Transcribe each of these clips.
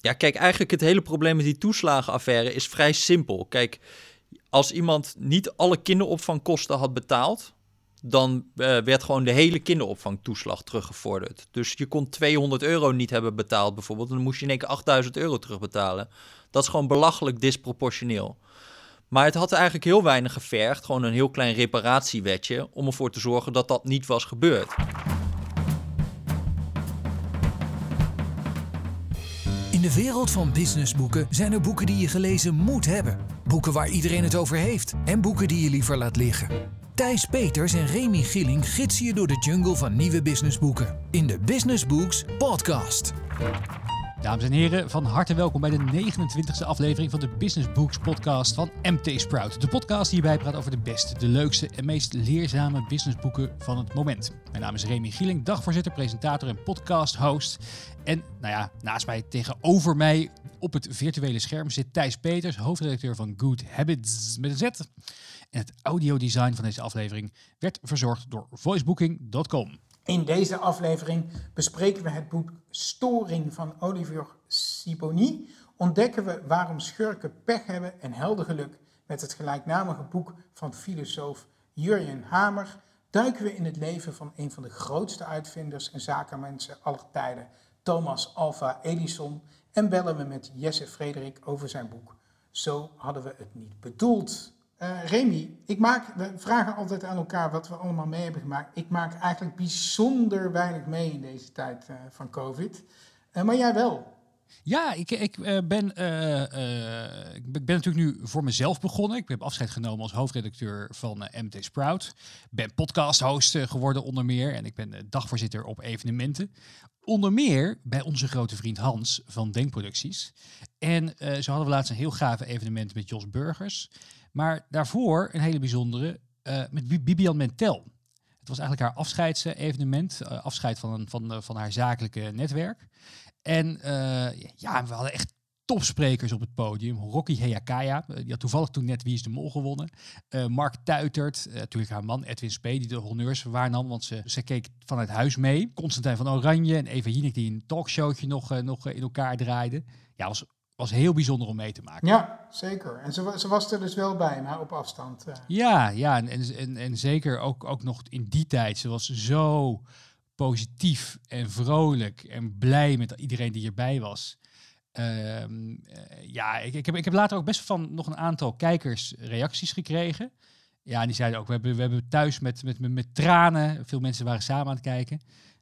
Ja, kijk, eigenlijk het hele probleem met die toeslagenaffaire is vrij simpel. Kijk, als iemand niet alle kinderopvangkosten had betaald, dan eh, werd gewoon de hele kinderopvangtoeslag teruggevorderd. Dus je kon 200 euro niet hebben betaald bijvoorbeeld, dan moest je in één keer 8000 euro terugbetalen. Dat is gewoon belachelijk disproportioneel. Maar het had eigenlijk heel weinig gevergd, gewoon een heel klein reparatiewetje, om ervoor te zorgen dat dat niet was gebeurd. In de wereld van businessboeken zijn er boeken die je gelezen moet hebben. Boeken waar iedereen het over heeft en boeken die je liever laat liggen. Thijs Peters en Remy Gilling gidsen je door de jungle van nieuwe businessboeken. In de Business Books podcast. Dames en heren, van harte welkom bij de 29e aflevering van de Business Books podcast van MT Sprout. De podcast die hierbij praat over de beste, de leukste en meest leerzame businessboeken van het moment. Mijn naam is Remy Gieling, dagvoorzitter, presentator en podcast-host. En nou ja, naast mij, tegenover mij op het virtuele scherm zit Thijs Peters, hoofdredacteur van Good Habits met een Z. En het audiodesign van deze aflevering werd verzorgd door voicebooking.com. In deze aflevering bespreken we het boek Storing van Olivier Sibony. Ontdekken we waarom schurken pech hebben en helder geluk met het gelijknamige boek van filosoof Jurjen Hamer. Duiken we in het leven van een van de grootste uitvinders en zakenmensen aller tijden, Thomas Alva Edison. En bellen we met Jesse Frederik over zijn boek. Zo hadden we het niet bedoeld. Uh, Remy, ik maak, we vragen altijd aan elkaar wat we allemaal mee hebben gemaakt. Ik maak eigenlijk bijzonder weinig mee in deze tijd uh, van COVID. Uh, maar jij wel. Ja, ik, ik, ben, ik ben natuurlijk nu voor mezelf begonnen. Ik heb afscheid genomen als hoofdredacteur van MT Sprout. Ben podcast-host geworden onder meer. En ik ben dagvoorzitter op evenementen. Onder meer bij onze grote vriend Hans van Denkproducties. En zo hadden we laatst een heel gave evenement met Jos Burgers. Maar daarvoor een hele bijzondere uh, met Bibian Mentel. Het was eigenlijk haar afscheidsevenement, uh, afscheid van, van, van haar zakelijke netwerk. En uh, ja, we hadden echt topsprekers op het podium. Rocky Heakaya, die had toevallig toen net Wie is de Mol gewonnen. Mark Tuitert, natuurlijk haar man Edwin Spee, die de honneurs waarnam, want ze, ze keek vanuit huis mee. Constantijn van Oranje en Eva Jinek, die een talkshowtje nog, nog in elkaar draaide. Ja, was was heel bijzonder om mee te maken. Ja, zeker. En ze, ze was er dus wel bij, maar op afstand. Uh. Ja, ja en, en, en zeker ook, ook nog in die tijd. Ze was zo positief en vrolijk en blij met iedereen die erbij was. Uh, ja, ik, ik, heb, ik heb later ook best van nog een aantal kijkers reacties gekregen. Ja, en die zeiden ook, we hebben, we hebben thuis met, met, met, met tranen, veel mensen waren samen aan het kijken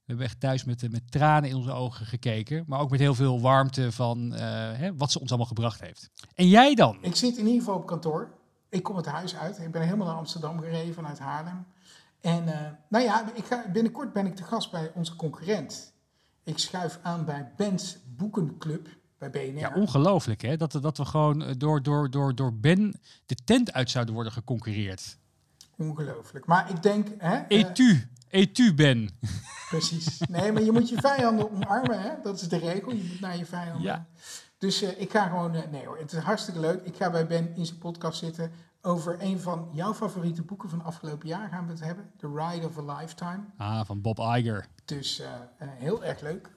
we hebben echt thuis met, met tranen in onze ogen gekeken. Maar ook met heel veel warmte van uh, hè, wat ze ons allemaal gebracht heeft. En jij dan? Ik zit in ieder geval op kantoor. Ik kom het huis uit. Ik ben helemaal naar Amsterdam gereden vanuit Haarlem. En uh, nou ja, ik ga, binnenkort ben ik te gast bij onze concurrent. Ik schuif aan bij Ben's Boekenclub bij BNR. Ja, ongelooflijk hè. Dat, dat we gewoon eh, door, door, door, door Ben de tent uit zouden worden geconcurreerd. Ongelooflijk. Maar ik denk... Hè, Etu. Etu Ben. Precies. Nee, maar je moet je vijanden omarmen, hè? dat is de regel. Je moet naar je vijanden. Ja. Dus uh, ik ga gewoon, uh, nee hoor, het is hartstikke leuk. Ik ga bij Ben in zijn podcast zitten over een van jouw favoriete boeken van afgelopen jaar gaan we het hebben. The Ride of a Lifetime. Ah, van Bob Iger. Dus uh, heel erg leuk.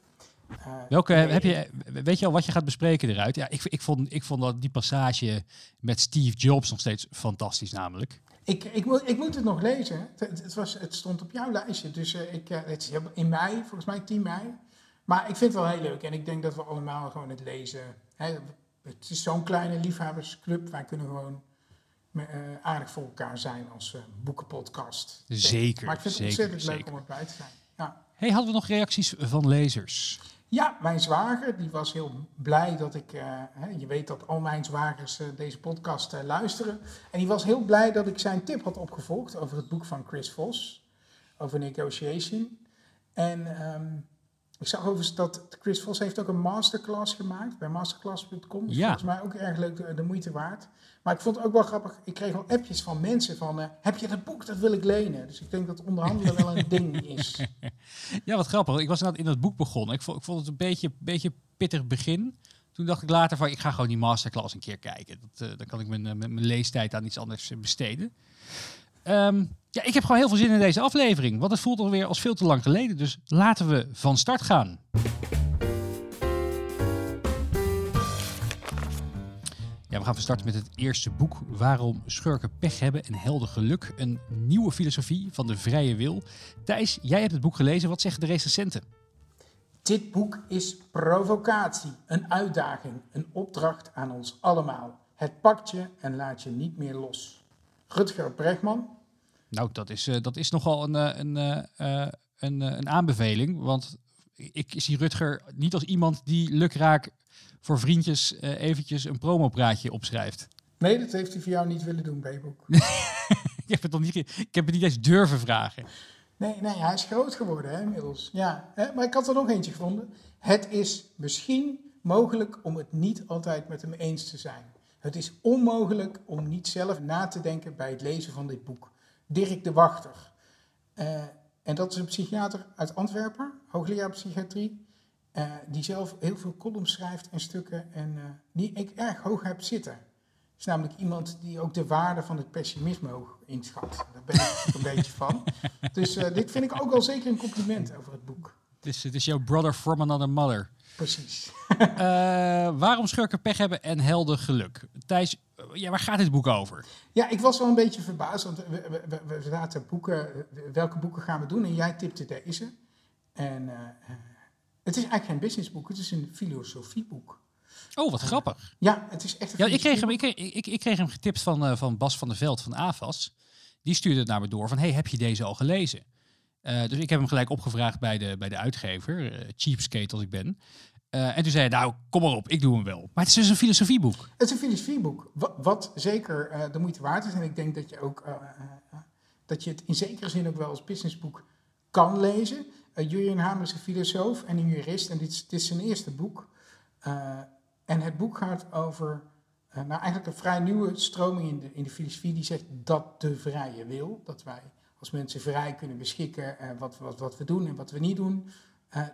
Welke nee, heb je, weet je al wat je gaat bespreken eruit? Ja, ik, ik, vond, ik vond dat die passage met Steve Jobs nog steeds fantastisch namelijk. Ik, ik, moet, ik moet het nog lezen. Het, het, was, het stond op jouw lijstje. Dus uh, ik, uh, het is in mei, volgens mij 10 mei. Maar ik vind het wel heel leuk. En ik denk dat we allemaal gewoon het lezen. Hè, het is zo'n kleine liefhebbersclub. Wij kunnen gewoon uh, aardig voor elkaar zijn als boekenpodcast. Zeker. Maar ik vind het ontzettend zeker. leuk om erbij te zijn. Ja. Hey, hadden we nog reacties van lezers? Ja, mijn zwager, die was heel blij dat ik, hè, je weet dat al mijn zwagers uh, deze podcast uh, luisteren. En die was heel blij dat ik zijn tip had opgevolgd over het boek van Chris Vos, over negotiation. En um, ik zag overigens dat Chris Vos heeft ook een masterclass gemaakt bij masterclass.com. Ja. volgens mij ook erg leuk, de, de moeite waard. Maar ik vond het ook wel grappig, ik kreeg al appjes van mensen van, heb je dat boek, dat wil ik lenen. Dus ik denk dat onderhandelen wel een ding is. Ja, wat grappig. Ik was inderdaad in dat boek begonnen. Ik vond, ik vond het een beetje, beetje pittig begin. Toen dacht ik later van, ik ga gewoon die masterclass een keer kijken. Dat, uh, dan kan ik mijn, mijn leestijd aan iets anders besteden. Um, ja, ik heb gewoon heel veel zin in deze aflevering. Want het voelt alweer als veel te lang geleden. Dus laten we van start gaan. Ja, we gaan van starten met het eerste boek. Waarom schurken pech hebben en helden geluk. Een nieuwe filosofie van de vrije wil. Thijs, jij hebt het boek gelezen. Wat zeggen de recensenten? Dit boek is provocatie, een uitdaging, een opdracht aan ons allemaal. Het pakt je en laat je niet meer los. Rutger Bregman. Nou, dat is, uh, dat is nogal een, uh, een, uh, een, een aanbeveling. Want ik zie Rutger niet als iemand die lukraak voor vriendjes eventjes een promopraatje opschrijft. Nee, dat heeft hij voor jou niet willen doen, B-boek. ik, heb het nog niet, ik heb het niet eens durven vragen. Nee, nee, hij is groot geworden hè, inmiddels. Ja, hè? maar ik had er nog eentje gevonden. Het is misschien mogelijk om het niet altijd met hem eens te zijn. Het is onmogelijk om niet zelf na te denken bij het lezen van dit boek. Dirk de Wachter. Uh, en dat is een psychiater uit Antwerpen, hoogleraar psychiatrie, uh, die zelf heel veel columns schrijft en stukken en uh, die ik erg hoog heb zitten. is namelijk iemand die ook de waarde van het pessimisme hoog inschat. Daar ben ik een beetje van. Dus dit vind ik ook wel zeker een compliment over het boek. Het is, het is jouw brother from another mother. Precies. waarom schurken pech hebben en helden geluk? Thijs, ja, waar gaat dit boek over? Ja, ik was wel een beetje verbaasd, want we, we, we, we zaten boeken, welke boeken gaan we doen? En jij tipte deze. En uh, het is eigenlijk geen businessboek, het is een filosofieboek. Oh, wat grappig. Ja, het is echt een ja, ik kreeg hem, ik, kreeg, ik, ik kreeg hem getipt van, uh, van Bas van der Veld van AVAS. Die stuurde het naar me door van, hey, heb je deze al gelezen? Uh, dus ik heb hem gelijk opgevraagd bij de, bij de uitgever, uh, cheapskate als ik ben. Uh, en toen zei hij, nou, kom maar op, ik doe hem wel. Maar het is dus een filosofieboek. Het is een filosofieboek, wat, wat zeker de moeite waard is. En ik denk dat je, ook, dat je het in zekere zin ook wel als businessboek kan lezen. Julian Hamer is een filosoof en een jurist en dit is, zijn eerste boek. en het boek gaat over nou, eigenlijk een vrij nieuwe stroming in de, in de filosofie die zegt dat de vrije wil, dat wij als mensen vrij kunnen beschikken wat, wat, wat we doen en wat we niet doen,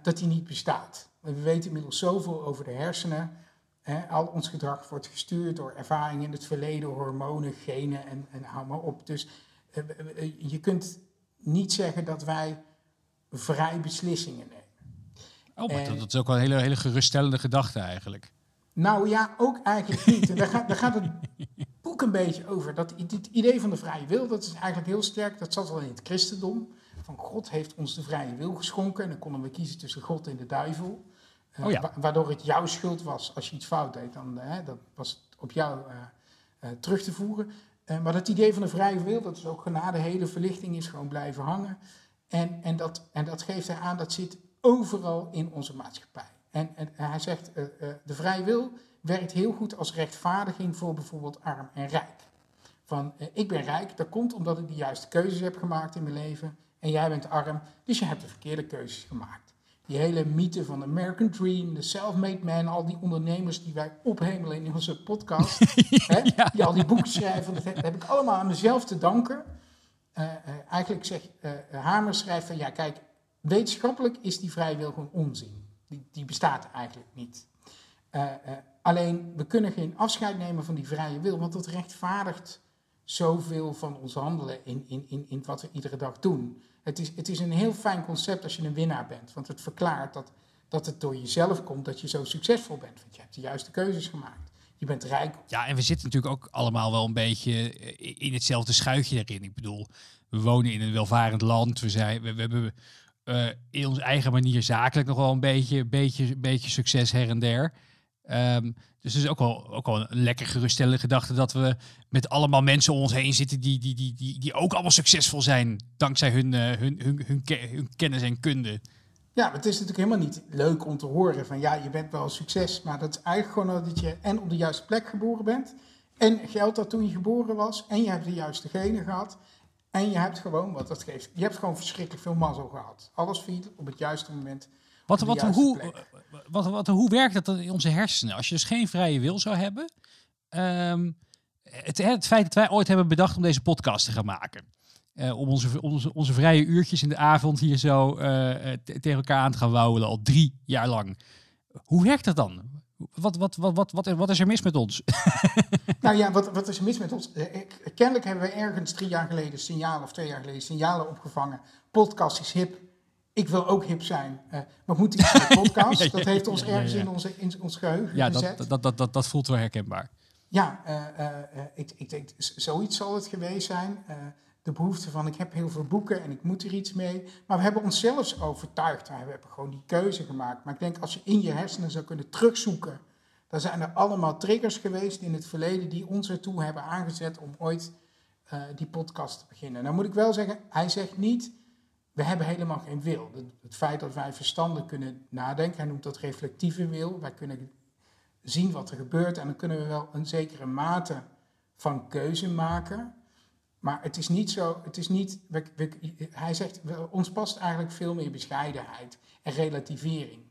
dat die niet bestaat. We weten inmiddels zoveel over de hersenen. Hè, al ons gedrag wordt gestuurd door ervaringen in het verleden, hormonen, genen en, en hou maar op. Dus uh, je kunt niet zeggen dat wij vrij beslissingen nemen. Oh, maar en, dat is ook wel een hele, hele geruststellende gedachte eigenlijk. Nou ja, ook eigenlijk niet. En daar, gaat, daar gaat het boek een beetje over. Dat het idee van de vrije wil, dat is eigenlijk heel sterk. Dat zat al in het christendom. Van God heeft ons de vrije wil geschonken. En dan konden we kiezen tussen God en de duivel. Oh ja. Waardoor het jouw schuld was als je iets fout deed. Dan uh, dat was op jou uh, terug te voeren. maar dat idee van de vrije wil, dat is ook genade, hele verlichting, is gewoon blijven hangen. En, en, dat, en dat geeft hij aan, dat zit overal in onze maatschappij. En, en hij zegt, uh, uh, de vrije wil werkt heel goed als rechtvaardiging voor bijvoorbeeld arm en rijk. Van, uh, ik ben rijk, dat komt omdat ik de juiste keuzes heb gemaakt in mijn leven. En jij bent arm, dus je hebt de verkeerde keuzes gemaakt. Die hele mythe van de American Dream, de self-made man, al die ondernemers die wij ophemelen in onze podcast. hè, ja. Die al die boeken schrijven, dat heb ik allemaal aan mezelf te danken. eigenlijk zegt Hamer schrijft van, ja kijk, wetenschappelijk is die vrije wil gewoon onzin. Die, die bestaat eigenlijk niet. Uh, uh, alleen, we kunnen geen afscheid nemen van die vrije wil, want dat rechtvaardigt zoveel van ons handelen in, in, in, in wat we iedere dag doen. Het is, het is een heel fijn concept als je een winnaar bent, want het verklaart dat, dat het door jezelf komt dat je zo succesvol bent, want je hebt de juiste keuzes gemaakt. Je bent rijk. Ja, en we zitten natuurlijk ook allemaal wel een beetje in hetzelfde schuitje erin. Ik bedoel, we wonen in een welvarend land. We, zijn, we, hebben uh, in onze eigen manier zakelijk nog wel een beetje, beetje, beetje succes her en der. Um, dus het is ook wel, ook wel een lekker geruststellende gedachte dat we met allemaal mensen om ons heen zitten die, die, die, die, die ook allemaal succesvol zijn dankzij hun, uh, hun, hun, hun, hun, kennis en kunde. Ja, het is natuurlijk helemaal niet leuk om te horen van ja, je bent wel succes, maar dat is eigenlijk gewoon dat je en op de juiste plek geboren bent en geld had toen je geboren was en je hebt de juiste genen gehad en je hebt gewoon, wat dat geeft, je hebt gewoon verschrikkelijk veel mazzel gehad. Alles viel op het juiste moment. Wat, wat, hoe, wat, wat, hoe werkt dat dan in onze hersenen? Als je dus geen vrije wil zou hebben. Um, het, het, feit dat wij ooit hebben bedacht om deze podcast te gaan maken. Uh, om onze, onze, onze vrije uurtjes in de avond hier zo uh, tegen elkaar aan te gaan wouwen, al drie jaar lang. Hoe werkt dat dan? Wat, wat, wat, wat, wat, wat is er mis met ons? nou ja, wat, wat is er mis met ons? Eh, kennelijk hebben we ergens drie jaar geleden signalen, of twee jaar geleden signalen opgevangen. Podcast is hip. Ik wil ook hip zijn. Uh, maar moet iets met podcast? dat heeft ons ergens in, onze, in ons geheugen ja, gezet. Dat, dat, dat, dat, dat voelt wel herkenbaar. ja, eh, eh, eh, ik, ik denk, zoiets zal het geweest zijn. Eh, de behoefte van, ik heb heel veel boeken en ik moet er iets mee. Maar we hebben ons zelfs overtuigd. We hebben gewoon die keuze gemaakt. Maar ik denk, als je in je hersenen zou kunnen terugzoeken... dan zijn er allemaal triggers geweest in het verleden... die ons ertoe hebben aangezet om ooit eh, die podcast te beginnen. Nou moet ik wel zeggen, hij zegt niet... we hebben helemaal geen wil. Het, feit dat wij verstandig kunnen nadenken... hij noemt dat reflectieve wil. Wij kunnen zien wat er gebeurt en dan kunnen we wel een zekere mate van keuze maken. Maar het is niet zo, het is niet, hij zegt, ons past eigenlijk veel meer bescheidenheid en relativering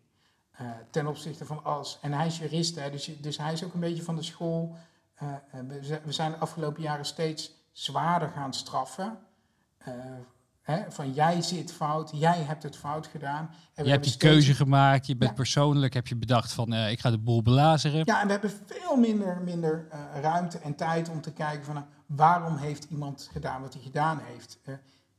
eh, ten opzichte van alles. En hij is jurist, hè, dus, dus hij is ook een beetje van de school. eh, eh, we zi- we zijn de afgelopen jaren steeds zwaarder gaan straffen. Hè, van jij zit fout, jij hebt het fout gedaan. En Je hebt die steeds- keuze gemaakt, je bent Ja. persoonlijk, heb je bedacht van eh, ik ga de boel belazeren. Ja, en we hebben veel minder, minder eh, ruimte en tijd om te kijken van nou, waarom heeft iemand gedaan wat hij gedaan heeft. Eh,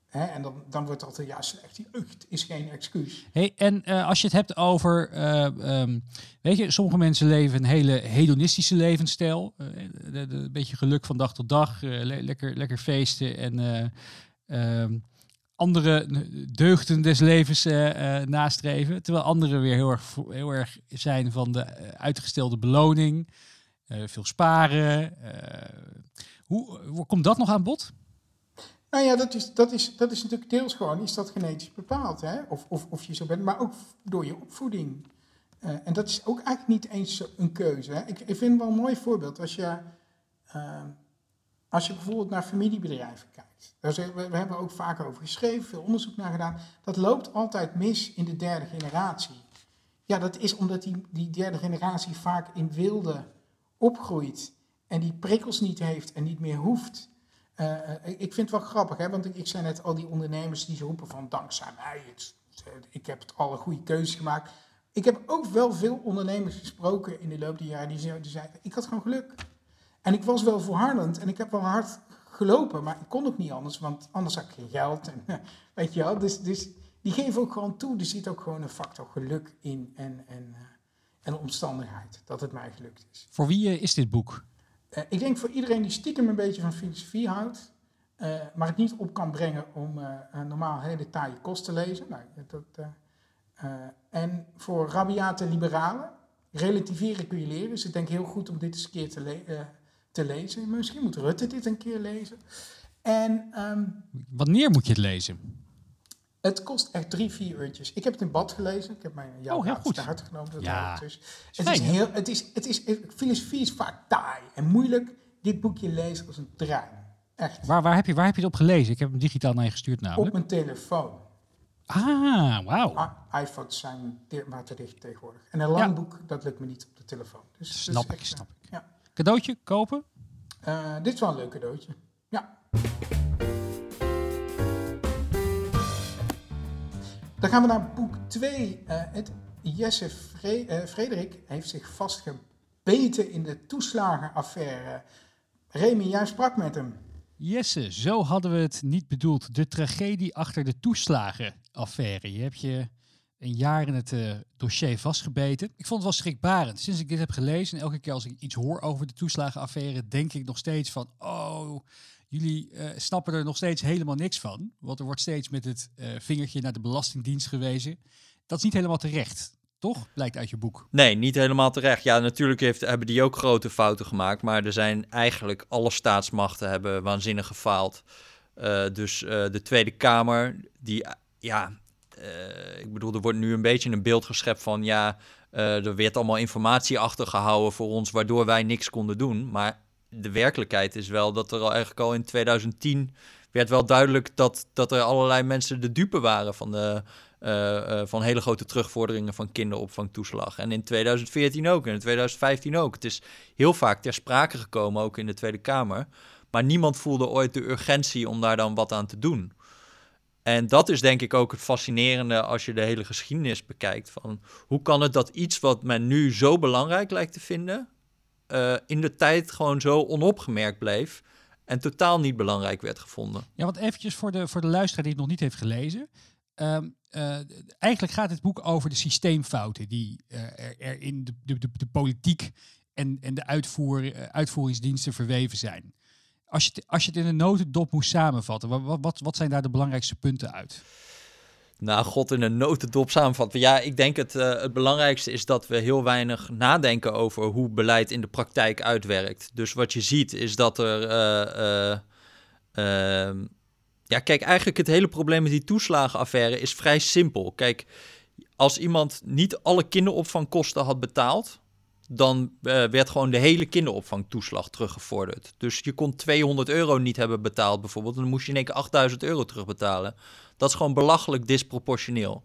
hè, en dan, dan wordt altijd, ja, slecht jeugd is geen excuus. Hey, en eh, als je het hebt over, eh, ehm, weet je, sommige mensen leven een hele hedonistische levensstijl. Eh, de- de- Een beetje geluk van dag tot dag, eh, le- lekker, lekker feesten en eh, ehm, andere deugden des levens eh, eh, nastreven. Terwijl anderen weer heel erg, heel erg zijn van de eh, uitgestelde beloning, veel sparen. hoe, hoe komt dat nog aan bod? Nou ja, dat is, dat is, dat is natuurlijk deels gewoon, is dat genetisch bepaald, hè? Of, of, of je zo bent, maar ook door je opvoeding. En dat is ook eigenlijk niet eens een keuze. Hè? Ik, ik vind het wel een mooi voorbeeld als je, als je bijvoorbeeld naar familiebedrijven kijkt. Daar zijn- we, hebben ook vaak over geschreven, veel onderzoek naar gedaan. Dat loopt altijd mis in de derde generatie. Ja, dat is omdat die, die derde generatie vaak in wilde opgroeit en die prikkels niet heeft en niet meer hoeft. Eh, eh, ik vind het wel grappig, hè? want ik, ik zei net al die ondernemers die roepen van dankzij mij, eh, ik heb het alle goede keuzes gemaakt. Ik heb ook wel veel ondernemers gesproken in de loop der jaren die zeiden, ik had gewoon geluk. En ik was wel volhardend en ik heb wel hard gelopen, maar ik kon ook niet anders, want anders had ik geen geld. En, weet je wel, dus, dus die geven ook gewoon toe, er zit ook gewoon een factor geluk in en, en, eh, en omstandigheid, dat het mij gelukt is. Voor wie eh, is dit boek? Eh, ik denk voor iedereen die stiekem een beetje van filosofie houdt, eh, maar het niet op kan brengen om eh, een normaal hele taaie kost te lezen. Nou, dat, eh, eh, en voor rabiate liberalen, relativeren kun je leren. Dus ik denk heel goed om dit eens een keer te, le- eh, te lezen. Misschien moet Rutte dit een keer lezen. En ehm, Wanneer moet je het lezen? het kost echt drie, vier uurtjes. Ik heb het in bad gelezen. Ik heb mijn jouw Oh, heel goed. te hart genomen. Dat Ja. Dus. Het fijn, is heel, het is, het is, filosofie is vaak taai en moeilijk. Dit boekje lezen als een trein. Echt. Waar, waar, heb je, waar heb je het op gelezen? Ik heb hem digitaal naar je gestuurd Op namelijk. mijn telefoon. Ah, wauw. IPhones zijn di- maar te dicht tegenwoordig. En een lang Ja. boek, dat lukt me niet op de telefoon. Dus, dus Snap ik, snap. Cadeautje kopen? Eh, dit is wel een leuk cadeautje. Ja. Dan gaan we naar boek 2. het Jesse eh, Frederik heeft zich vastgebeten in de toeslagenaffaire. Remy, jij sprak met hem. Jesse, zo hadden we het niet bedoeld. De tragedie achter de toeslagenaffaire. Je hebt je een jaar in het eh, dossier vastgebeten. Ik vond het wel schrikbarend. Sinds ik dit heb gelezen en elke keer als ik iets hoor over de toeslagenaffaire, denk ik nog steeds van, oh, jullie eh, snappen er nog steeds helemaal niks van. Want er wordt steeds met het eh, vingertje naar de Belastingdienst gewezen. Dat is niet helemaal terecht, toch? Blijkt uit je boek. Nee, niet helemaal terecht. Ja, natuurlijk heeft, hebben die ook grote fouten gemaakt. Maar er zijn eigenlijk alle staatsmachten hebben waanzinnig gefaald. Dus de Tweede Kamer, die, ja, eh, ik bedoel, er wordt nu een beetje een beeld geschept van, ja, eh, er werd allemaal informatie achtergehouden voor ons, waardoor wij niks konden doen. Maar de werkelijkheid is wel dat er al eigenlijk al in 2010 werd wel duidelijk dat, dat er allerlei mensen de dupe waren van de, eh, van hele grote terugvorderingen van kinderopvangtoeslag. En in 2014 ook en in 2015 ook. Het is heel vaak ter sprake gekomen, ook in de Tweede Kamer. Maar niemand voelde ooit de urgentie om daar dan wat aan te doen. En dat is denk ik ook het fascinerende als je de hele geschiedenis bekijkt. Van hoe kan het dat iets wat men nu zo belangrijk lijkt te vinden, eh, in de tijd gewoon zo onopgemerkt bleef en totaal niet belangrijk werd gevonden. Ja, want eventjes voor de, voor de luisteraar die het nog niet heeft gelezen. Ehm, eh, eigenlijk gaat het boek over de systeemfouten die eh, er, in de, de, de, de politiek en, en de uitvoer, uitvoeringsdiensten verweven zijn. Als je, het, als je het in een notendop moest samenvatten, wat, wat, wat zijn daar de belangrijkste punten uit? Nou, god in een notendop samenvatten. Ja, ik denk het, uh, het belangrijkste is dat we heel weinig nadenken over hoe beleid in de praktijk uitwerkt. Dus wat je ziet is dat er. Uh, uh, ja, kijk, eigenlijk het hele probleem met die toeslagenaffaire is vrij simpel. Kijk, als iemand niet alle kinderopvangkosten had betaald, dan uh, werd gewoon de hele kinderopvangtoeslag teruggevorderd. Dus je kon 200 euro niet hebben betaald bijvoorbeeld, dan moest je in één keer 8000 euro terugbetalen. Dat is gewoon belachelijk disproportioneel.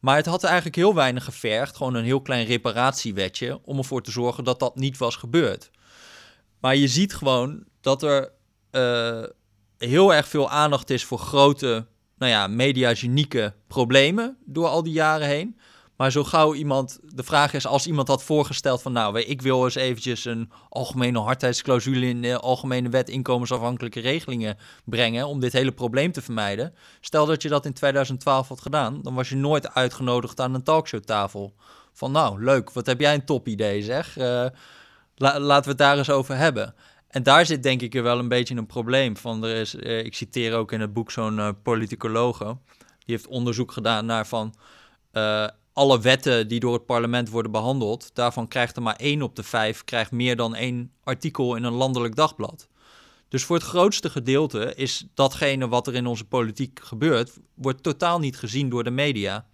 Maar het had eigenlijk heel weinig gevergd, gewoon een heel klein reparatiewetje, om ervoor te zorgen dat dat niet was gebeurd. Maar je ziet gewoon dat er uh, heel erg veel aandacht is voor grote, nou ja, mediagenieke problemen door al die jaren heen. Maar zo gauw iemand, de vraag is als iemand had voorgesteld van nou, ik wil eens eventjes een algemene hardheidsclausule in de algemene wet inkomensafhankelijke regelingen brengen om dit hele probleem te vermijden. Stel dat je dat in 2012 had gedaan, dan was je nooit uitgenodigd aan een talkshowtafel. Van nou, leuk, wat heb jij een top idee zeg. Uh, laten we het daar eens over hebben. En daar zit denk ik er wel een beetje een probleem van. Er is, uh, ik citeer ook in het boek zo'n uh, politicologe. Die heeft onderzoek gedaan naar van alle wetten die door het parlement worden behandeld. Daarvan krijgt er maar één op de vijf krijgt meer dan één artikel in een landelijk dagblad. Dus voor het grootste gedeelte is datgene wat er in onze politiek gebeurt, wordt totaal niet gezien door de media.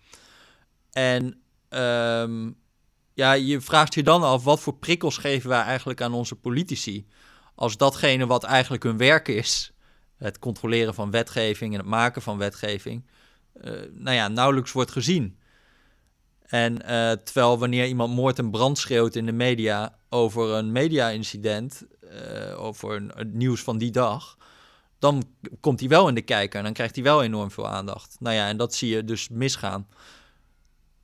En um, ja, je vraagt je dan af, wat voor prikkels geven wij eigenlijk aan onze politici? als datgene wat eigenlijk hun werk is, het controleren van wetgeving en het maken van wetgeving, uh, nou ja, nauwelijks wordt gezien. En uh, terwijl wanneer iemand moord en brand schreeuwt in de media over een media-incident, uh, over een, het nieuws van die dag, dan komt hij wel in de kijker en dan krijgt hij wel enorm veel aandacht. Nou ja, en dat zie je dus misgaan.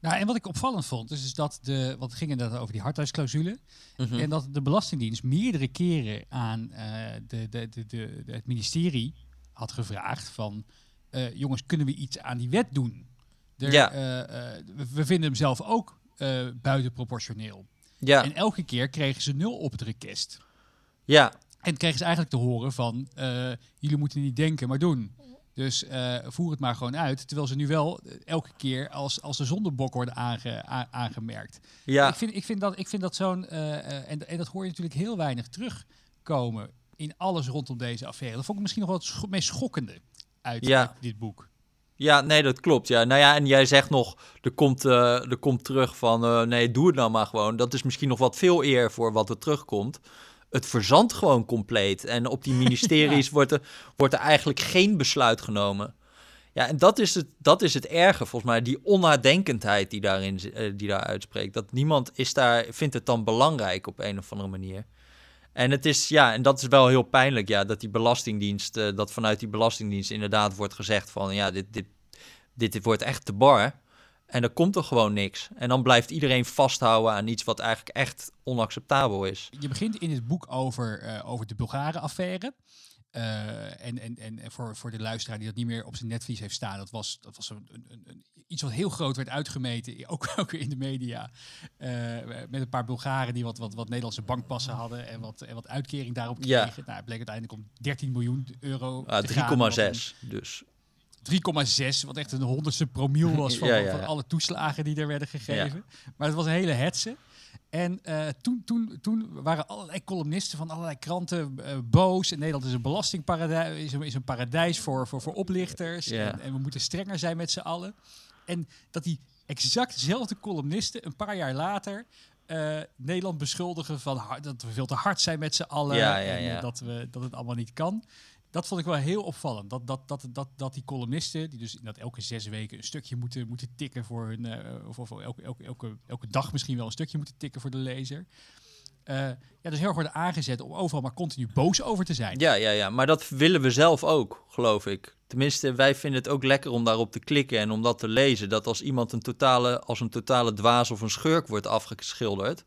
Nou, en wat ik opvallend vond, is, is dat de, wat ging inderdaad over die hardhuisclausule. Mm -hmm. En dat de Belastingdienst meerdere keren aan uh, de, de, de, de, het ministerie had gevraagd van, jongens, kunnen we iets aan die wet doen? Er, ja. uh, we vinden hem zelf ook buitenproportioneel. Ja. En elke keer kregen ze nul op het request. Ja. En kregen ze eigenlijk te horen van, jullie moeten niet denken, maar doen. Dus uh, voer het maar gewoon uit. Terwijl ze nu wel elke keer als, als de zondebok worden aange, a, aangemerkt. Ja. Ik, vind, ik, vind dat, ik vind dat zo'n. Uh, en, en dat hoor je natuurlijk heel weinig terugkomen in alles rondom deze affaire. Dat vond ik misschien nog wel het scho meest schokkende uit, ja. uit dit boek. Ja, nee, dat klopt. Ja. Nou ja, en jij zegt nog, er komt, uh, er komt terug van, uh, nee, doe het nou maar gewoon. Dat is misschien nog wat veel eer voor wat er terugkomt het verzandt gewoon compleet. En op die ministeries ja. wordt, er, wordt er eigenlijk geen besluit genomen. Ja, en dat is het, dat is het erge, volgens mij. Die onnadenkendheid die, daarin, uh, die daar uitspreekt. Dat niemand is daar, vindt het dan belangrijk op een of andere manier. En het is, ja, en dat is wel heel pijnlijk, ja, dat die belastingdienst, uh, dat vanuit die belastingdienst inderdaad wordt gezegd van, ja, dit, dit, dit wordt echt te bar. En dan komt er gewoon niks. En dan blijft iedereen vasthouden aan iets wat eigenlijk echt onacceptabel is. Je begint in het boek over, uh, over de Bulgaren-affaire. Uh, en en, en voor, voor de luisteraar die dat niet meer op zijn netvlies heeft staan, dat was, dat was een, een, een, iets wat heel groot werd uitgemeten, ook, ook in de media. Uh, met een paar Bulgaren die wat, wat, wat Nederlandse bankpassen hadden en wat, en wat uitkering daarop kregen. Ja. Nou, het bleek uiteindelijk om 13 miljoen euro. Uh, 3,6 dus. 3,6, wat echt een honderdste promiel was van, ja, ja, van, alle toeslagen die er werden gegeven. Maar het was een hele hetze. En uh, toen, toen, toen waren allerlei columnisten van allerlei kranten uh, boos. En Nederland is een belastingparadijs, is een, is een paradijs voor, voor, voor oplichters. En, en, we moeten strenger zijn met z'n allen. En dat die exact dezelfde columnisten een paar jaar later uh, Nederland beschuldigen van dat we veel te hard zijn met z'n allen. En dat, we, dat het allemaal niet kan dat vond ik wel heel opvallend. Dat, dat, dat, dat, dat die columnisten, die dus dat elke zes weken een stukje moeten, moeten tikken voor hun, uh, of, of elke, elke, elke, elke dag misschien wel een stukje moeten tikken voor de lezer. Uh, ja, dus heel erg worden aangezet om overal maar continu boos over te zijn. Ja, ja, ja, maar dat willen we zelf ook, geloof ik. Tenminste, wij vinden het ook lekker om daarop te klikken en om dat te lezen. Dat als iemand een totale, als een totale dwaas of een schurk wordt afgeschilderd,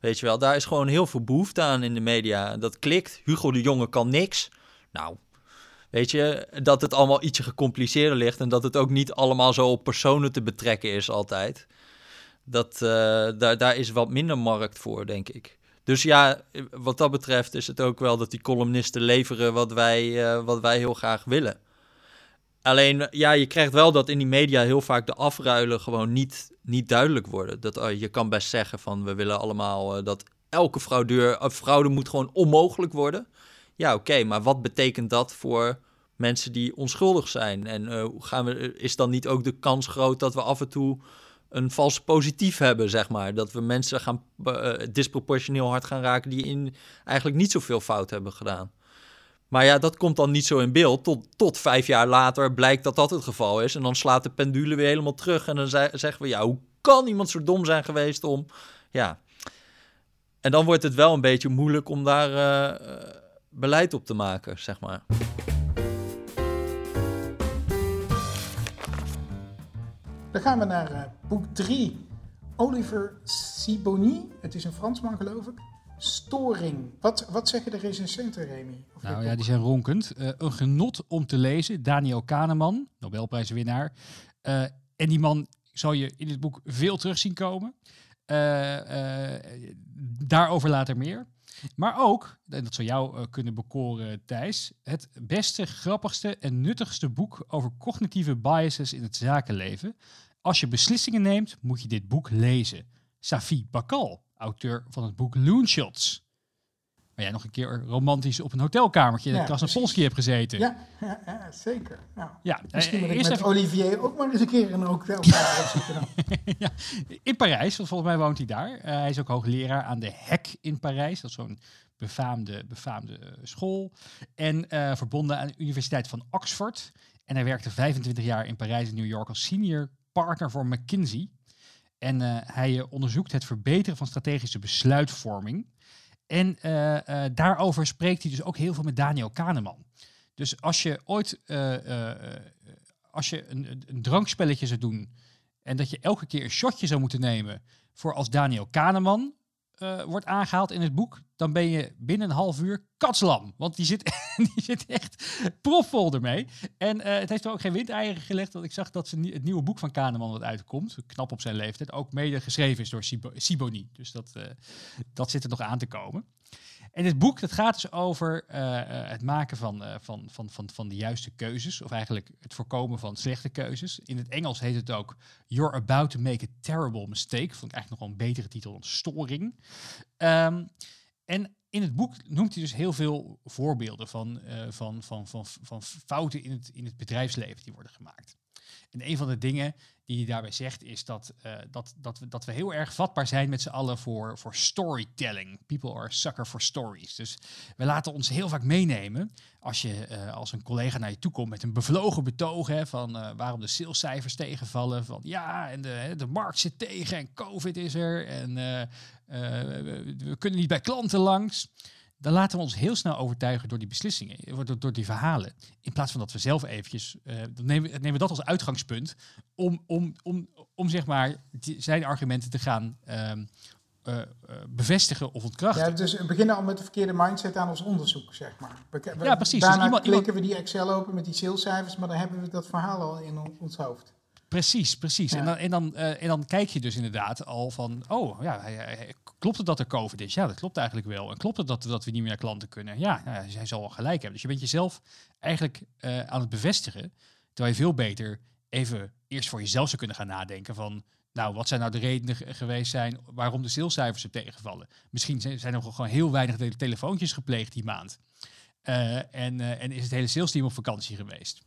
weet je wel, daar is gewoon heel veel behoefte aan in de media. Dat klikt. Hugo de Jonge kan niks. Nou, weet je, dat het allemaal ietsje gecompliceerder ligt en dat het ook niet allemaal zo op personen te betrekken is altijd. Dat, uh, daar, daar is wat minder markt voor, denk ik. Dus ja, wat dat betreft is het ook wel dat die columnisten leveren wat wij, eh, wat wij heel graag willen. Alleen, ja, je krijgt wel dat in die media heel vaak de afruilen gewoon niet, niet duidelijk worden. Dat, uh, je kan best zeggen van we willen allemaal dat elke fraudeur, fraude moet gewoon onmogelijk worden. Ja, oké, maar wat betekent dat voor mensen die onschuldig zijn? En gaan we, is dan niet ook de kans groot dat we af en toe een vals positief hebben, zeg maar? Dat we mensen gaan disproportioneel hard gaan raken die in eigenlijk niet zoveel fout hebben gedaan. Maar ja, dat komt dan niet zo in beeld. Tot, tot vijf jaar later blijkt dat dat het geval is. En dan slaat de pendule weer helemaal terug. En dan zeggen we, ja, hoe kan iemand zo dom zijn geweest om... Ja. En dan wordt het wel een beetje moeilijk om daar uh, beleid op te maken, zeg maar. Dan gaan we naar uh, boek 3. Oliver Sibony. Het is een Fransman, geloof ik. Storing. Wat, wat zeggen de recensenten, Remy? Of nou ja, die zijn ronkend. Uh, een genot om te lezen. Daniel Kahneman, Nobelprijswinnaar. Uh, en die man zal je in het boek veel terug zien komen. Uh, daarover later meer. Maar ook, en dat zou jou kunnen bekoren, Thijs, het beste, grappigste en nuttigste boek over cognitieve biases in het zakenleven. Als je beslissingen neemt, moet je dit boek lezen. Safi Bakal auteur van het boek Loonshots. Waar jij nog een keer romantisch op een hotelkamertje in ja, Krasnopolski hebt gezeten. Ja, ja, ja zeker. Nou, ja, misschien moet ik met even... Olivier ook maar eens een keer in een hotelkamer zitten. ja, in Parijs, want volgens mij woont hij daar. Uh, hij is ook hoogleraar aan de HEC in Parijs. Dat is zo'n befaamde, befaamde school. En uh, verbonden aan de Universiteit van Oxford. En hij werkte 25 jaar in Parijs en New York als senior partner voor McKinsey. En uh, hij onderzoekt het verbeteren van strategische besluitvorming. En uh, daarover spreekt hij dus ook heel veel met Daniel Kahneman. Dus als je ooit als je een, een, drankspelletje zou doen en dat je elke keer een shotje zou moeten nemen voor als Daniel Kahneman uh, wordt aangehaald in het boek, dan ben je binnen een half uur katslam. Want die zit, die zit echt profvol ermee. En uh, het heeft er ook geen windeieren gelegd, want ik zag dat ze het nieuwe boek van Kahneman wat uitkomt, knap op zijn leeftijd, ook mede geschreven is door Siboni. Dus dat, uh, dat zit er nog aan te komen. En dit boek dat gaat dus over uh, het maken van, uh, van, van, van, van de juiste keuzes. Of eigenlijk het voorkomen van slechte keuzes. In het Engels heet het ook You're about to make a terrible mistake. Vond ik eigenlijk nog wel een betere titel dan Storing. Um, en in het boek noemt hij dus heel veel voorbeelden van, van, van, van, van fouten in het, in het bedrijfsleven die worden gemaakt. En een van de dingen die hij daarbij zegt is dat, uh, dat, dat, we, dat we heel erg vatbaar zijn met z'n allen voor, voor storytelling. People are sucker for stories. Dus we laten ons heel vaak meenemen als, je, uh, als een collega naar je toe komt met een bevlogen betoog hè, van uh, waarom de salescijfers tegenvallen. Van ja, en de, de markt zit tegen en COVID is er en we kunnen niet bij klanten langs dan laten we ons heel snel overtuigen door die beslissingen, door, door die verhalen. In plaats van dat we zelf eventjes, uh, dan nemen, nemen we dat als uitgangspunt om, om, om, om zeg maar die, zijn argumenten te gaan um, uh, uh, bevestigen of ontkrachten. Ja, dus we beginnen al met de verkeerde mindset aan ons onderzoek, zeg maar. We, ja, precies. Daarna dus iemand, klikken we die Excel open met die salescijfers, maar dan hebben we dat verhaal al in ons hoofd. Precies, precies. Ja. En, dan, en, dan, uh, en dan kijk je dus inderdaad al van, oh ja, klopt het dat er COVID is? Ja, dat klopt eigenlijk wel. En klopt het dat, dat we niet meer naar klanten kunnen? Ja, ja hij zal wel gelijk hebben. Dus je bent jezelf eigenlijk uh, aan het bevestigen, terwijl je veel beter even eerst voor jezelf zou kunnen gaan nadenken van, nou, wat zijn nou de redenen geweest zijn waarom de salescijfers er tegenvallen? Misschien zijn er gewoon heel weinig telefoontjes gepleegd die maand. Uh, en, en is het hele salesteam op vakantie geweest?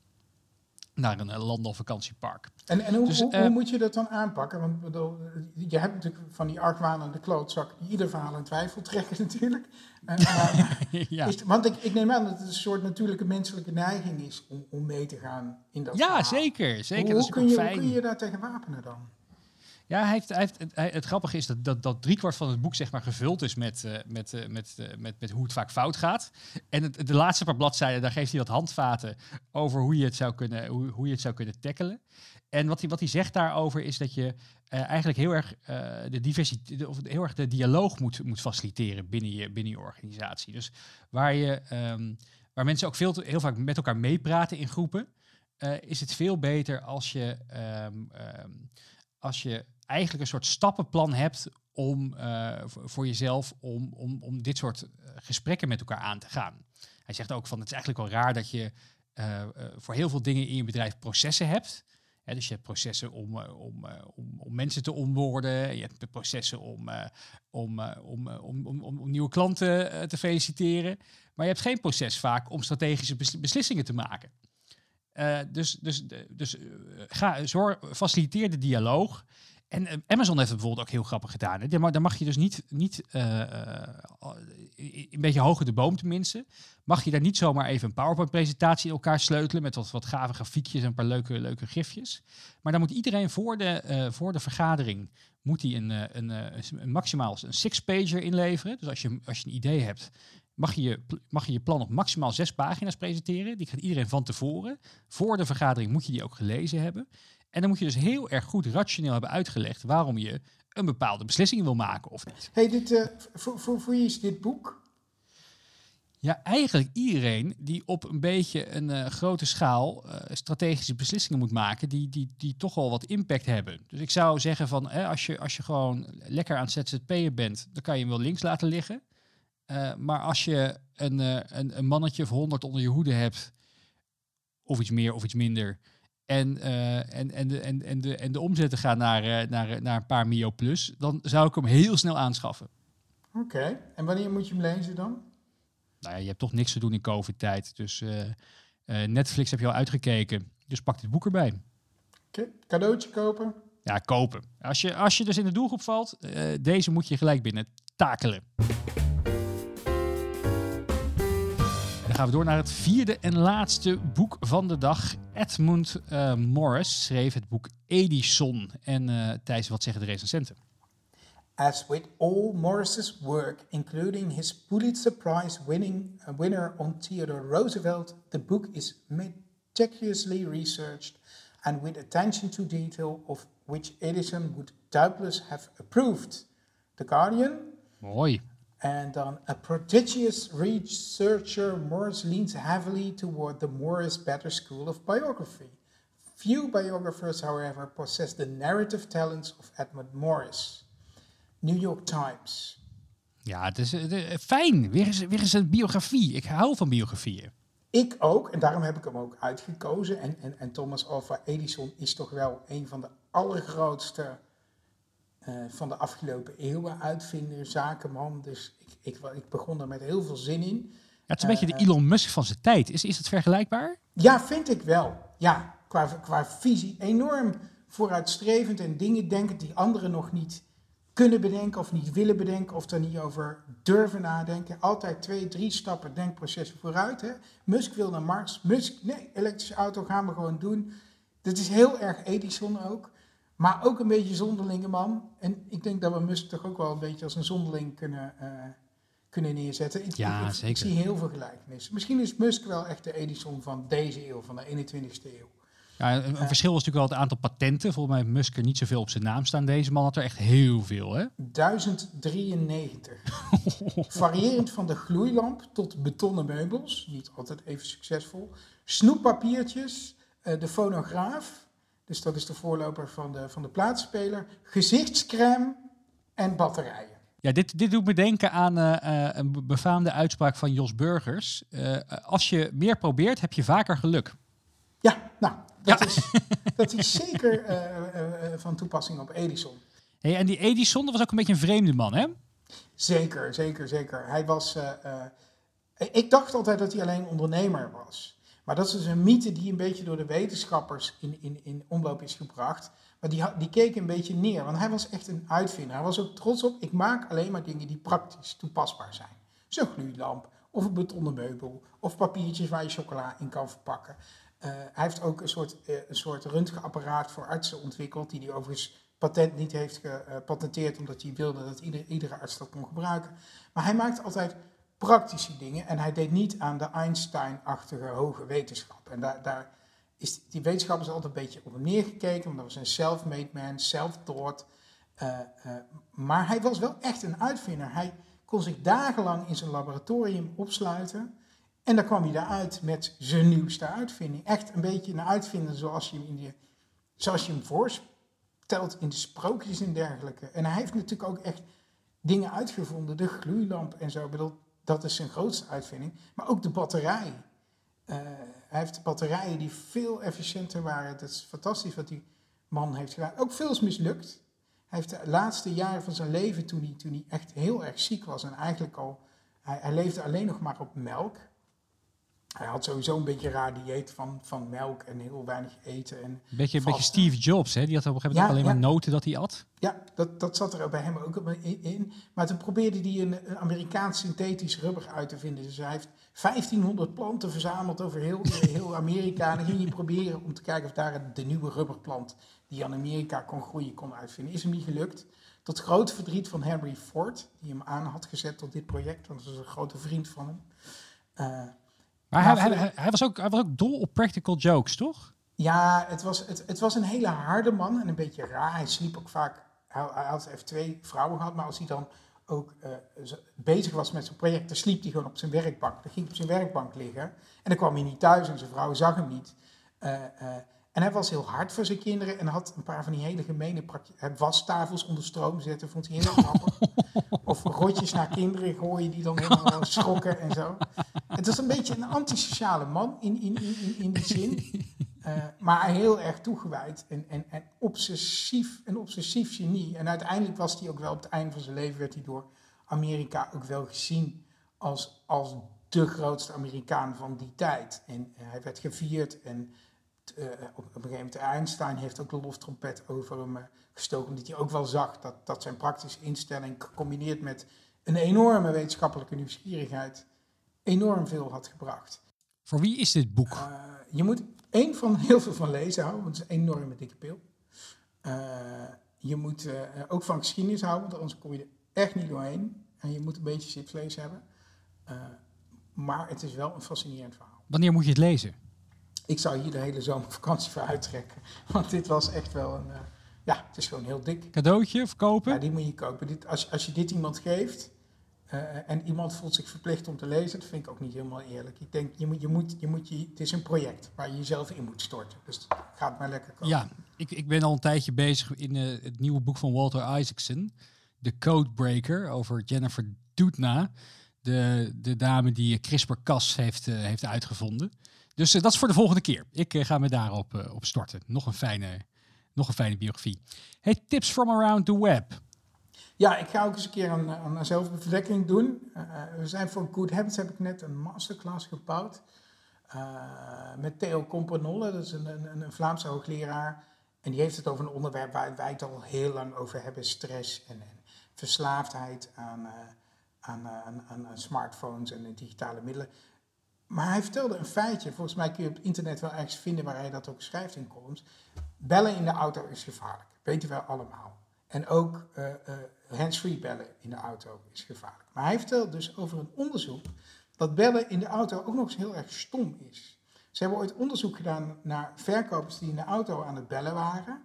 Naar een land- of vakantiepark. En, en hoe, dus, hoe, uh, hoe, moet je dat dan aanpakken? Want bedoel, je hebt natuurlijk van die argwanende klootzak die ieder verhaal in twijfel trekken natuurlijk. Uh, maar, ja. is, want ik, ik, neem aan dat het een soort natuurlijke menselijke neiging is om, om mee te gaan in dat Ja, verhaal. zeker. zeker. Hoe, dat is kun je, fijn. hoe kun je daar tegen wapenen dan? Ja, hij heeft, hij het, grappige is dat, dat, dat driekwart van het boek zeg maar, gevuld is met, uh, met, uh, met, uh, met, met hoe het vaak fout gaat. En de laatste paar bladzijden, daar geeft hij wat handvaten over hoe je het zou kunnen, hoe, hoe je het zou kunnen tackelen. En wat hij, wat hij zegt daarover is dat je eigenlijk heel erg, de diversiteit, of heel erg de dialoog moet, moet faciliteren binnen je, binnen je organisatie. Dus waar, je, um, waar mensen ook veel heel vaak met elkaar meepraten in groepen, is het veel beter als je, um, um, als je eigenlijk een soort stappenplan hebt om uh, voor jezelf om, om, om dit soort gesprekken met elkaar aan te gaan. Hij zegt ook van het is eigenlijk wel raar dat je uh, voor heel veel dingen in je bedrijf processen hebt dus je hebt processen om, eh, om, eh, om, om mensen te onboorden. Je hebt processen om, om, om, om, om, om, nieuwe klanten te feliciteren. Maar je hebt geen proces vaak om strategische beslissingen te maken. dus dus, dus ga, zorg, faciliteer de dialoog. En uh, Amazon heeft het bijvoorbeeld ook heel grappig gedaan. Dan mag je dus niet, niet uh, een beetje hoger de boom tenminste, mag je daar niet zomaar even een PowerPoint-presentatie in elkaar sleutelen met wat, wat gave grafiekjes en een paar leuke, leuke gifjes. Maar dan moet iedereen voor de, voor de vergadering moet hij een, een, een, een maximaal een six-pager inleveren. Dus als je, als je een idee hebt, mag je, je, mag je je plan op maximaal zes pagina's presenteren. Die gaat iedereen van tevoren. Voor de vergadering moet je die ook gelezen hebben. En dan moet je dus heel erg goed rationeel hebben uitgelegd waarom je een bepaalde beslissing wil maken of niet. Hey, dit, uh, voor, voor, voor wie is dit boek? Ja, eigenlijk iedereen die op een beetje een uh, grote schaal uh, strategische beslissingen moet maken, die, die, die toch wel wat impact hebben. Dus ik zou zeggen van, hè, als, je, als je gewoon lekker aan het ZZP'en bent, dan kan je hem wel links laten liggen. maar als je een, een, een mannetje of honderd onder je hoede hebt, of iets meer of iets minder, en, uh, en, en, de, en, en, de, en de omzetten gaan naar, uh, naar, naar een paar Mio Plus, dan zou ik hem heel snel aanschaffen. Oké, en wanneer moet je hem lezen dan? Nou ja, je hebt toch niks te doen in COVID-tijd. Dus uh, Netflix heb je al uitgekeken. Dus pak dit boek erbij. Oké, okay. cadeautje kopen? Ja, kopen. Als je, als je dus in de doelgroep valt, deze moet je gelijk binnen takelen. Gaan we door naar het vierde en laatste boek van de dag. Edmund uh, Morris schreef het boek Edison. En uh, Thijs, wat zeggen de recensenten? As with all Morris's work, including his Pulitzer Prize winning uh, winner on Theodore Roosevelt, the book is meticulously researched and with attention to detail of which Edison would doubtless have approved. The Guardian. Mooi. And um, a prodigious researcher, Morris leans heavily toward the Morris Better School of biography. Few biographers, however, possess the narrative talents of Edmund Morris. New York Times. Ja, het is uh, fijn. Weer eens, weer eens een biografie. Ik hou van biografieën. Ik ook, en daarom heb ik hem ook uitgekozen. En, en, en Thomas Alva Edison is toch wel een van de allergrootste van de afgelopen eeuwen, uitvinder, zakenman. Dus ik, ik, ik begon er met heel veel zin in. Ja, het is een beetje de eh, Elon Musk van zijn tijd. Is, is het vergelijkbaar? Ja, vind ik wel. Ja, qua, qua visie enorm vooruitstrevend en dingen denken die anderen nog niet kunnen bedenken of niet willen bedenken of er niet over durven nadenken. Altijd twee, drie stappen denkprocessen vooruit. Hè? Musk wil naar Mars. Musk, nee, elektrische auto gaan we gewoon doen. Dat is heel erg Edison ook. Maar ook een beetje zonderlinge man. En ik denk dat we Musk toch ook wel een beetje als een zonderling kunnen, uh, kunnen neerzetten. Ik, ja, ik, zeker. Ik zie heel veel gelijkenissen. Misschien is Musk wel echt de Edison van deze eeuw, van de 21ste eeuw. Ja, een, uh, verschil was natuurlijk wel het aantal patenten. Volgens mij heeft Musk er niet zoveel op zijn naam staan. Deze man had er echt heel veel, hè? 1093. Variërend van de gloeilamp tot betonnen meubels. Niet altijd even succesvol. Snoeppapiertjes. Uh, de fonograaf. Dus dat is de voorloper van de, van de plaatsspeler. Gezichtscrème en batterijen. Ja, dit, dit doet me denken aan uh, uh, een befaamde uitspraak van Jos Burgers. Uh, als je meer probeert, heb je vaker geluk. Ja, nou, dat, ja. Is, dat is zeker van toepassing op Edison. Hey, en die Edison, dat was ook een beetje een vreemde man, hè? Zeker, zeker, zeker. Hij was... ik dacht altijd dat hij alleen ondernemer was. Maar dat is dus een mythe die een beetje door de wetenschappers in, in, in omloop is gebracht. Maar die, die keken een beetje neer, want hij was echt een uitvinder. Hij was ook trots op, ik maak alleen maar dingen die praktisch toepasbaar zijn. Zo'n gloeilamp, of een betonnen meubel, of papiertjes waar je chocola in kan verpakken. Uh, hij heeft ook een soort, uh, een soort röntgenapparaat voor artsen ontwikkeld, die hij overigens patent niet heeft gepatenteerd, omdat hij wilde dat ieder, iedere arts dat kon gebruiken. Maar hij maakt altijd praktische dingen. En hij deed niet aan de Einstein-achtige hoge wetenschap. En daar, daar is die wetenschap is altijd een beetje op hem neergekeken, want dat was een self-made man, self-taught. Uh, uh, maar hij was wel echt een uitvinder. Hij kon zich dagenlang in zijn laboratorium opsluiten. En dan kwam hij daaruit met zijn nieuwste uitvinding. Echt een beetje een uitvinder zoals je hem, in de, zoals je hem voor, verteld in de sprookjes en dergelijke. En hij heeft natuurlijk ook echt dingen uitgevonden, de gloeilamp en zo. Ik bedoel, dat is zijn grootste uitvinding. Maar ook de batterij. Eh, hij heeft batterijen die veel efficiënter waren. Dat is fantastisch wat die man heeft gedaan. Ook veel is mislukt. Hij heeft de laatste jaren van zijn leven, toen hij, toen hij echt heel erg ziek was en eigenlijk al, hij, hij leefde alleen nog maar op melk. Hij had sowieso een beetje raar dieet van, van melk en heel weinig eten. En Beetje, een beetje. Steve Jobs, hè? Die had op een gegeven moment Ja, alleen maar noten dat hij at. Ja, dat, dat zat er bij hem ook in-. Maar toen probeerde hij een, een Amerikaans synthetisch rubber uit te vinden. Dus hij heeft 1500 planten verzameld over heel, heel Amerika. En dan ging hij proberen om te kijken of daar de nieuwe rubberplant die aan Amerika kon groeien kon uitvinden. Is hem niet gelukt. Tot groot verdriet van Henry Ford, die hem aan had gezet tot dit project. Want dat was een grote vriend van hem. Eh, Maar hij, voor- hij, hij was ook, hij was ook dol op practical jokes, toch? Ja, het was, het, het was een hele harde man en een beetje raar. Hij sliep ook vaak. Hij, hij had heeft twee vrouwen gehad, maar als hij dan ook eh, bezig was met zijn project, dan sliep hij gewoon op zijn werkbank. Dan ging hij op zijn werkbank liggen en dan kwam hij niet thuis en zijn vrouw zag hem niet. Eh, eh, en hij was heel hard voor zijn kinderen en had een paar van die hele gemene wastafels onder stroom zetten, vond hij heel grappig. Of rotjes naar kinderen gooien die dan helemaal schrokken en zo. Het was een beetje een antisociale man in, in, in, in, in die zin. Eh, maar heel erg toegewijd en, en, en obsessief, een obsessief genie. En uiteindelijk was hij ook wel op het einde van zijn leven, werd hij door Amerika ook wel gezien als, als de grootste Amerikaan van die tijd. En eh, hij werd gevierd en eh, op, een gegeven moment Einstein heeft ook de loftrompet over hem eh, gestoken, omdat hij ook wel zag dat, dat zijn praktische instelling gecombineerd met een enorme wetenschappelijke nieuwsgierigheid enorm veel had gebracht. Voor wie is dit boek? Eh, je moet één van heel veel van lezen houden, want het is een enorme dikke pil. Je moet ook van geschiedenis houden, want anders kom je er echt niet doorheen. En je moet een beetje zipvlees hebben. Maar het is wel een fascinerend verhaal. Wanneer moet je het lezen? Ik zou hier de hele zomervakantie voor uittrekken. Want dit was echt wel een... eh, ja, het is gewoon heel dik. Cadeautje verkopen? Ja, die moet je kopen. Dit, als, als je dit iemand geeft eh, en iemand voelt zich verplicht om te lezen, dat vind ik ook niet helemaal eerlijk. Ik denk, je moet, je moet, je moet je, het is een project waar je jezelf in moet storten. Dus ga het maar lekker kopen. Ja, ik, ik ben al een tijdje bezig in eh, het nieuwe boek van Walter Isaacson. De Codebreaker over Jennifer Doudna. De, de dame die CRISPR-Cas heeft, heeft uitgevonden. Dus eh, dat is voor de volgende keer. Ik eh, ga me daarop eh, op storten. Nog een, fijne, nog een fijne biografie. Hey, tips from around the web. Ja, ik ga ook eens een keer een, een zelfbevlekking doen. We zijn voor Good Habits heb ik net een masterclass gebouwd. met Theo Componolle, dat is een, een, een Vlaamse hoogleraar. En die heeft het over een onderwerp waar wij het al heel lang over hebben. Stress en, en verslaafdheid aan, aan, aan, aan smartphones en digitale middelen. Maar hij vertelde een feitje, volgens mij kun je op het internet wel ergens vinden waar hij dat ook schrijft in columns. Bellen in de auto is gevaarlijk, weten wij allemaal. En ook eh hands-free bellen in de auto is gevaarlijk. Maar hij vertelt dus over een onderzoek dat bellen in de auto ook nog eens heel erg stom is. Ze hebben ooit onderzoek gedaan naar verkopers die in de auto aan het bellen waren.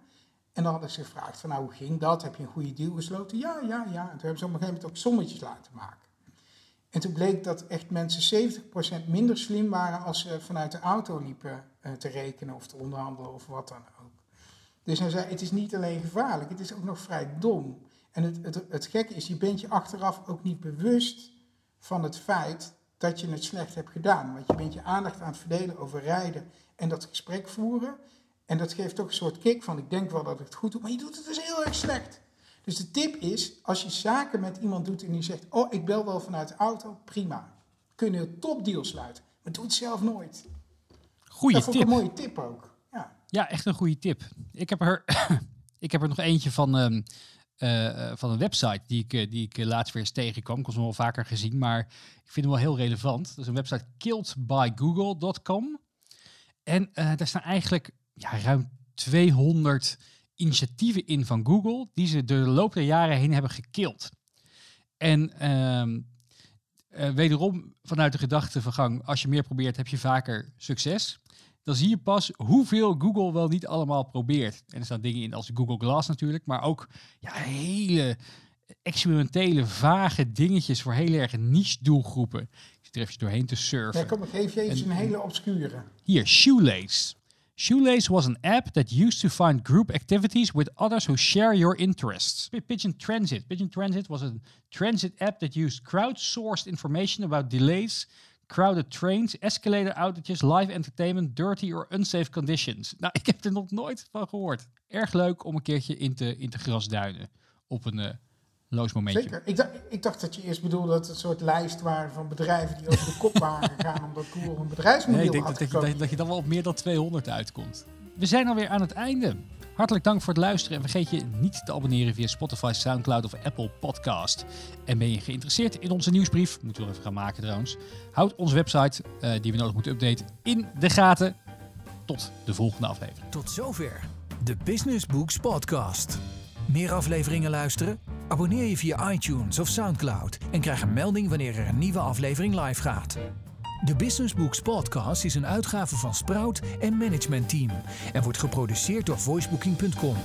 En dan hadden ze gevraagd van nou, hoe ging dat? Heb je een goede deal gesloten? Ja, ja, ja. En toen hebben ze op een gegeven moment ook sommetjes laten maken. En toen bleek dat echt mensen 70% minder slim waren als ze vanuit de auto liepen eh, te rekenen of te onderhandelen of wat dan ook. Dus hij zei, het is niet alleen gevaarlijk, het is ook nog vrij dom. En het, het, het gekke is, je bent je achteraf ook niet bewust van het feit dat je het slecht hebt gedaan. Want je bent je aandacht aan het verdelen over rijden en dat gesprek voeren. En dat geeft toch een soort kick van, ik denk wel dat ik het goed doe, maar je doet het dus heel erg slecht. Dus de tip is, als je zaken met iemand doet en die zegt, oh, ik bel wel vanuit de auto, prima. Kun je een topdeal sluiten, maar doe het zelf nooit. Goeie dat tip. een mooie tip ook. Ja. Ja, echt een goede tip. Ik heb er, ik heb er nog eentje van, ehm, eh, eh, van een website die ik, eh, die ik laatst weer eens tegenkwam. Ik was hem wel vaker gezien, maar ik vind hem wel heel relevant. Dat is een website killedbygoogle.com. En daar staan eigenlijk ja, ruim 200 initiatieven in van Google die ze door de loop der jaren heen hebben gekild. En ehm, eh, wederom vanuit de gedachtevergang, als je meer probeert, heb je vaker succes dan zie je pas hoeveel Google wel niet allemaal probeert. En er staan dingen in als Google Glass natuurlijk, maar ook ja, hele experimentele, vage dingetjes voor heel erg niche doelgroepen. Ik zit er even doorheen te surfen. Ja, kom, ik geef je even En- een hele obscure. Hier, Shoelace. Shoelace was an app that used to find group activities with others who share your interests. Pigeon Transit. Pigeon Transit was a transit app that used crowdsourced information about delays, crowded trains, escalator outages, live entertainment, dirty or unsafe conditions. Nou, ik heb er nog nooit van gehoord. Erg leuk om een keertje in te, in te grasduinen op een uh, loos momentje. Zeker. Ik dacht, ik dacht dat je eerst bedoelde dat het een soort lijst waren van bedrijven die over de kop waren gegaan omdat Google een bedrijfsmodel nee, ik denk had dat, dat, je, dat je dan wel op meer dan 200 uitkomt. We zijn alweer aan het einde. Hartelijk dank voor het luisteren en vergeet je niet te abonneren via Spotify, Soundcloud of Apple Podcast. En ben je geïnteresseerd in onze nieuwsbrief, moeten we even gaan maken trouwens, houd onze website, uh, die we nodig moeten updaten, in de gaten. Tot de volgende aflevering. Tot zover de Business Books Podcast. Meer afleveringen luisteren? Abonneer je via iTunes of Soundcloud en krijg een melding wanneer er een nieuwe aflevering live gaat. De Business Books Podcast is een uitgave van Sprout en Management Team en wordt geproduceerd door voicebooking.com.